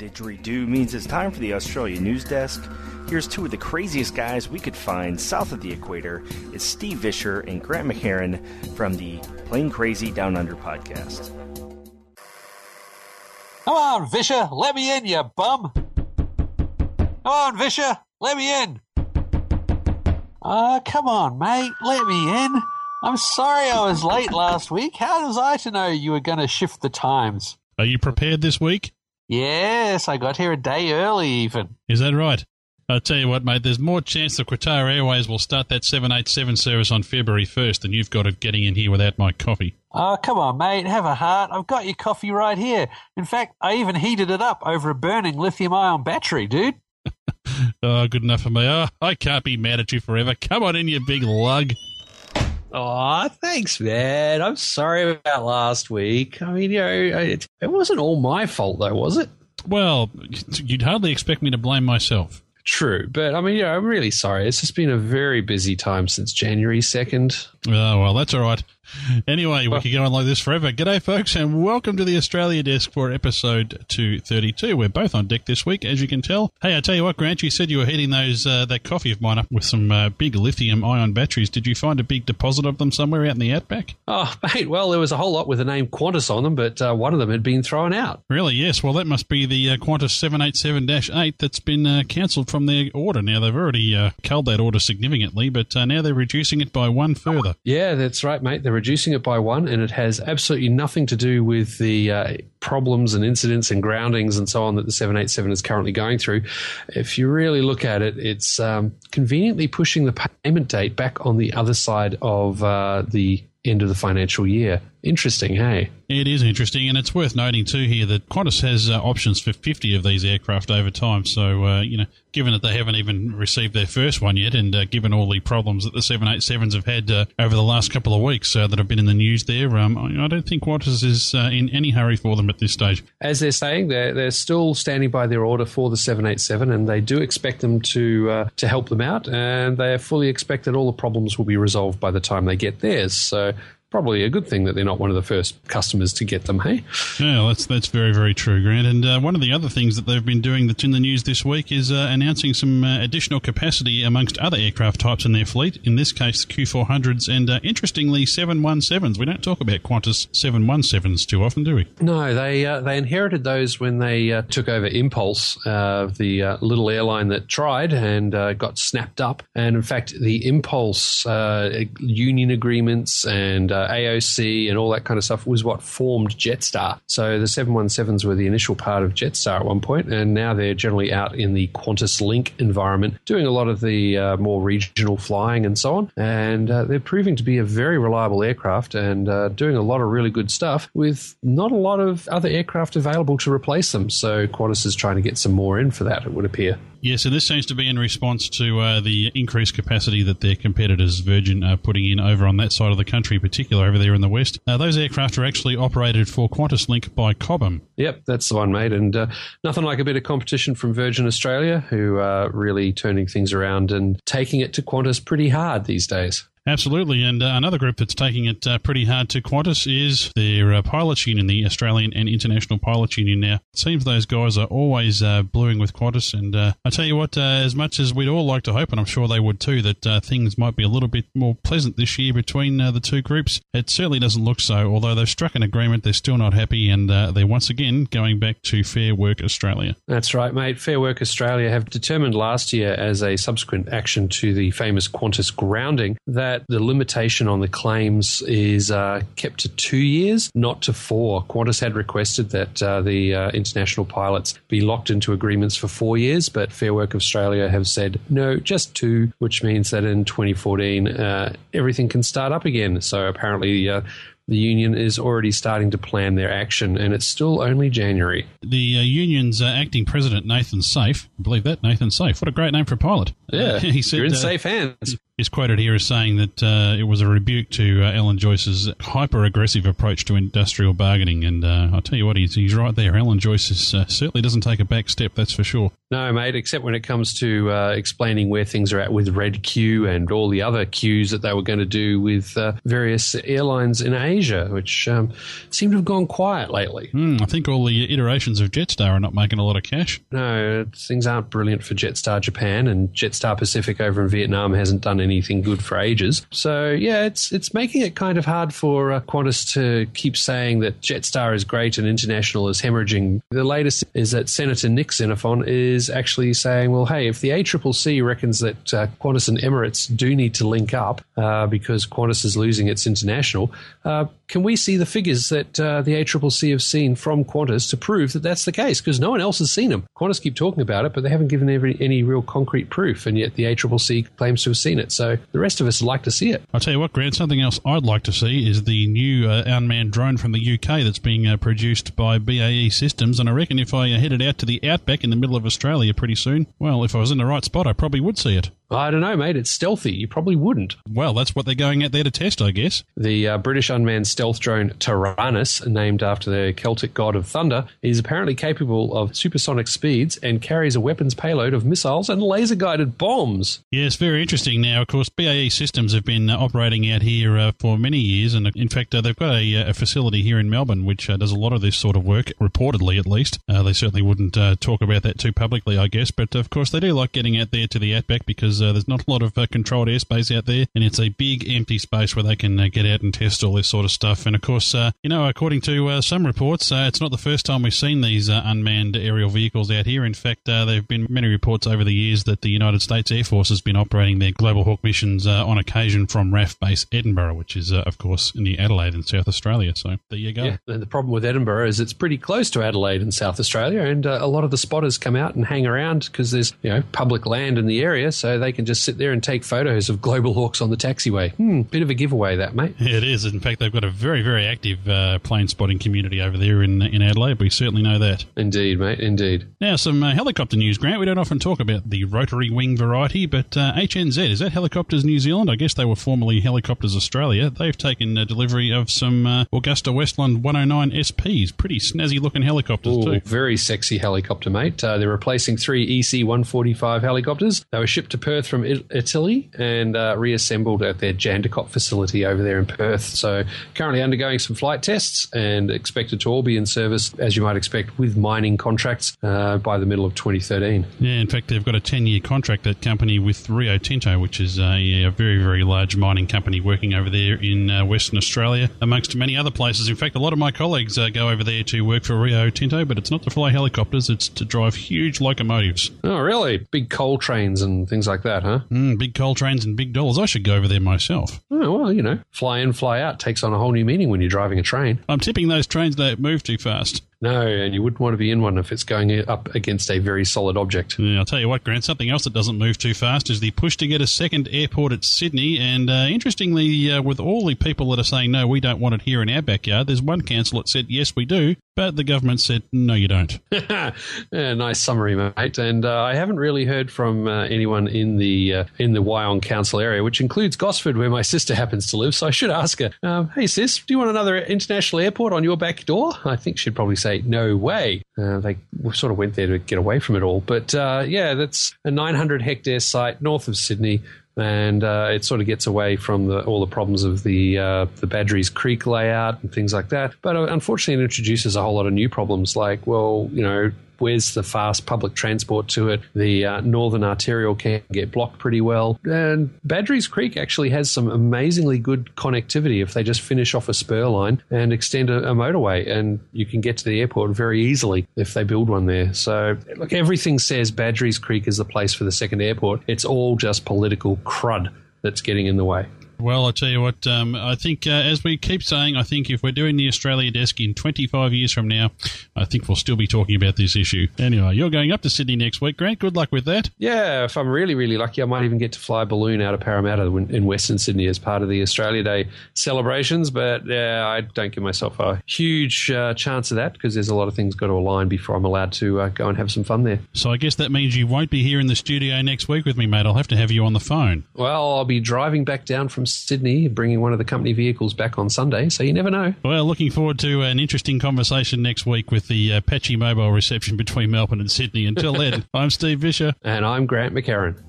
didgeridoo means it's time for the Australia News Desk. Here's two of the craziest guys we could find south of the equator. It's Steve Visscher and Grant McHerron from the Plane Crazy Down Under podcast. Come on, Visscher, let me in, you bum. Come on, Visscher, let me in. Ah, uh, come on, mate, let me in. I'm sorry I was late last week. How was I to know you were going to shift the times? Are you prepared this week? Yes, I got here a day early, even. Is that right? I'll tell you what, mate, there's more chance that Qatar Airways will start that 787 service on February 1st than you've got of getting in here without my coffee. Oh, come on, mate, have a heart. I've got your coffee right here. In fact, I even heated it up over a burning lithium ion battery, dude. oh, good enough for me. Oh, I can't be mad at you forever. Come on in, you big lug. Oh, thanks, man. I'm sorry about last week. I mean, you know, it, it wasn't all my fault, though, was it? Well, you'd hardly expect me to blame myself. True, but I mean, yeah, I'm really sorry. It's just been a very busy time since January 2nd. Oh, uh, well, that's all right. Anyway, we could go on like this forever. G'day, folks, and welcome to the Australia Desk for episode 232. We're both on deck this week, as you can tell. Hey, I tell you what, Grant, you said you were heating those uh, that coffee of mine up with some uh, big lithium-ion batteries. Did you find a big deposit of them somewhere out in the outback? Oh, mate, well, there was a whole lot with the name Qantas on them, but uh, one of them had been thrown out. Really? Yes. Well, that must be the uh, Qantas 787-8 that's been uh, cancelled from their order. Now, they've already uh, culled that order significantly, but now they're reducing it by one further. Yeah, that's right, mate. They're reducing it by one, and it has absolutely nothing to do with the uh, problems and incidents and groundings and so on that the 787 is currently going through. If you really look at it, it's um, conveniently pushing the payment date back on the other side of uh, the end of the financial year. Interesting, hey? It is interesting, and it's worth noting too here that Qantas has uh, options for 50 of these aircraft over time. So, uh, you know, given that they haven't even received their first one yet, and uh, given all the problems that the 787s have had uh, over the last couple of weeks uh, that have been in the news there, um, I don't think Qantas is uh, in any hurry for them at this stage. As they're saying, they're, they're still standing by their order for the 787, and they do expect them to to help them out, and they fully expect that all the problems will be resolved by the time they get theirs. So probably a good thing that they're not one of the first customers to get them. Hey, yeah, that's that's very very true, Grant. And uh, one of the other things that they've been doing that's in the news this week is uh, announcing some uh, additional capacity amongst other aircraft types in their fleet. In this case, Q400s and uh, interestingly 717s. We don't talk about Qantas 717s too often, do we? No, they uh, they inherited those when they uh, took over Impulse, the little airline that tried and got snapped up. And in fact, the Impulse union agreements and AOC and all that kind of stuff was what formed Jetstar. So the 717s were the initial part of Jetstar at one point, and now they're generally out in the QantasLink environment, doing a lot of the uh, more regional flying and so on. And uh, they're proving to be a very reliable aircraft and uh, doing a lot of really good stuff with not a lot of other aircraft available to replace them. So Qantas is trying to get some more in for that, it would appear. Yes, and this seems to be in response to uh, the increased capacity that their competitors, Virgin, are putting in over on that side of the country, particularly over there in the west. Uh, those aircraft are actually operated for QantasLink by Cobham. Yep, that's the one, mate. And uh, nothing like a bit of competition from Virgin Australia, who are really turning things around and taking it to Qantas pretty hard these days. Absolutely, and uh, another group that's taking it uh, pretty hard to Qantas is their uh, pilots union, the Australian and International Pilots Union. Now, it seems those guys are always uh, bluing with Qantas, and uh, I tell you what, uh, as much as we'd all like to hope, and I'm sure they would too, that things might be a little bit more pleasant this year between the two groups, it certainly doesn't look so. Although they've struck an agreement, they're still not happy, and they're once again going back to Fair Work Australia. That's right, mate. Fair Work Australia have determined last year, as a subsequent action to the famous Qantas grounding, that the limitation on the claims is uh, kept to two years, not to four. Qantas had requested that uh, the uh, international pilots be locked into agreements for four years, but Fair Work Australia have said no, just two, which means that in 2014 uh, everything can start up again. So apparently uh, the union is already starting to plan their action, and it's still only January. The uh, union's uh, acting president, Nathan Safe, believe that, Nathan Safe. What a great name for a pilot. Yeah, he said, you're in uh, safe hands. Is quoted here as saying that uh, it was a rebuke to uh, Alan Joyce's hyper aggressive approach to industrial bargaining. And uh, I'll tell you what, he's, he's right there. Alan Joyce is, uh, certainly doesn't take a back step, that's for sure. No, mate, except when it comes to uh, explaining where things are at with Red Q and all the other Qs that they were going to do with uh, various airlines in Asia, which um, seem to have gone quiet lately. Mm, I think all the iterations of Jetstar are not making a lot of cash. No, things aren't brilliant for Jetstar Japan, and Jetstar Pacific over in Vietnam hasn't done anything good for ages. So yeah, it's it's making it kind of hard for uh, Qantas to keep saying that Jetstar is great and international is hemorrhaging. The latest is that Senator Nick Xenophon is actually saying, well, hey, if the ACCC reckons that uh, Qantas and Emirates do need to link up uh, because Qantas is losing its international, uh, can we see the figures that uh, the ACCC have seen from Qantas to prove that that's the case? Because no one else has seen them. Qantas keep talking about it, but they haven't given every, any real concrete proof, and yet the ACCC claims to have seen it. So the rest of us would like to see it. I'll tell you what, Grant, something else I'd like to see is the new uh, unmanned drone from the UK that's being uh, produced by BAE Systems. And I reckon if I uh, headed out to the outback in the middle of Australia pretty soon, well, if I was in the right spot, I probably would see it. I don't know, mate. It's stealthy. You probably wouldn't. Well, that's what they're going out there to test, I guess. The uh, British unmanned stealth drone Taranis, named after the Celtic god of thunder, is apparently capable of supersonic speeds and carries a weapons payload of missiles and laser guided bombs. Yes, very interesting. Now, of course, BAE Systems have been uh, operating out here uh, for many years, and uh, in fact, uh, they've got a, uh, a, facility here in Melbourne which does a lot of this sort of work, reportedly at least. they certainly wouldn't talk about that too publicly, I guess, but of course, they do like getting out there to the outback because uh, there's not a lot of uh, controlled airspace out there, and it's a big empty space where they can uh, get out and test all this sort of stuff. And of course, uh, you know, according to uh, some reports, it's not the first time we've seen these unmanned aerial vehicles out here. In fact, there have been many reports over the years that the United States Air Force has been operating their Global Hawk missions on occasion from RAAF Base Edinburgh, which is, of course, near Adelaide in South Australia. So there you go. Yeah, the problem with Edinburgh is it's pretty close to Adelaide in South Australia, and a lot of the spotters come out and hang around because there's you know public land in the area, so they can just sit there and take photos of global hawks on the taxiway. Hmm, bit of a giveaway, that mate. It is. In fact, they've got a very, very active uh, plane spotting community over there in in Adelaide. We certainly know that. Indeed, mate. Indeed. Now, some uh, helicopter news, Grant. We don't often talk about the rotary wing variety, but uh, HNZ is that Helicopters New Zealand? I guess they were formerly Helicopters Australia. They've taken delivery of some uh, Augusta Westland 109 SPs. Pretty snazzy looking helicopters Ooh, too. Very sexy helicopter, mate. Uh, they're replacing three EC 145 helicopters. They were shipped to Perth from Italy and uh, reassembled at their Jandakot facility over there in Perth. So currently undergoing some flight tests and expected to all be in service, as you might expect, with mining contracts uh, by the middle of 2013. Yeah, in fact, they've got a 10-year contract, that company, with Rio Tinto, which is a, a very, very large mining company working over there in uh, Western Australia, amongst many other places. In fact, a lot of my colleagues uh, go over there to work for Rio Tinto, but it's not to fly helicopters, it's to drive huge locomotives. Oh, really? Big coal trains and things like that, huh? Mm, big coal trains and big dollars. I should go over there myself. Oh, well, you know, fly in, fly out takes on a whole new meaning when you're driving a train. I'm tipping those trains don't move too fast. No, and you wouldn't want to be in one if it's going up against a very solid object. Yeah, I'll tell you what, Grant, something else that doesn't move too fast is the push to get a second airport at Sydney. And uh, interestingly, uh, with all the people that are saying, no, we don't want it here in our backyard, there's one council that said, yes, we do. But the government said, no, you don't. yeah, nice summary, mate. And uh, I haven't really heard from uh, anyone in the uh, in the Wyong Council area, which includes Gosford, where my sister happens to live. So I should ask her, um, hey, sis, do you want another international airport on your back door? I think she'd probably say, no way. Uh, they sort of went there to get away from it all. But uh, yeah, that's a 900 hectare site north of Sydney and uh, it sort of gets away from the, all the problems of the uh, the Badgerys Creek layout and things like that. But uh, unfortunately, it introduces a whole lot of new problems, like well, you know, where's the fast public transport to it? The uh, Northern Arterial can get blocked pretty well. And Badgerys Creek actually has some amazingly good connectivity if they just finish off a spur line and extend a, a motorway. And you can get to the airport very easily if they build one there. So, look, everything says Badgerys Creek is the place for the second airport. It's all just political crud that's getting in the way. Well, I tell you what, um, I think uh, as we keep saying, I think if we're doing the Australia desk in 25 years from now, I think we'll still be talking about this issue. Anyway, you're going up to Sydney next week, Grant. Good luck with that. Yeah, if I'm really, really lucky, I might even get to fly a balloon out of Parramatta in Western Sydney as part of the Australia Day celebrations. But yeah, I don't give myself a huge uh, chance of that because there's a lot of things got to align before I'm allowed to uh, go and have some fun there. So I guess that means you won't be here in the studio next week with me, mate. I'll have to have you on the phone. Well, I'll be driving back down from Sydney, bringing one of the company vehicles back on Sunday, so you never know. Well, looking forward to an interesting conversation next week with the uh, patchy mobile reception between Melbourne and Sydney. Until then, I'm Steve Visscher. And I'm Grant McHerron.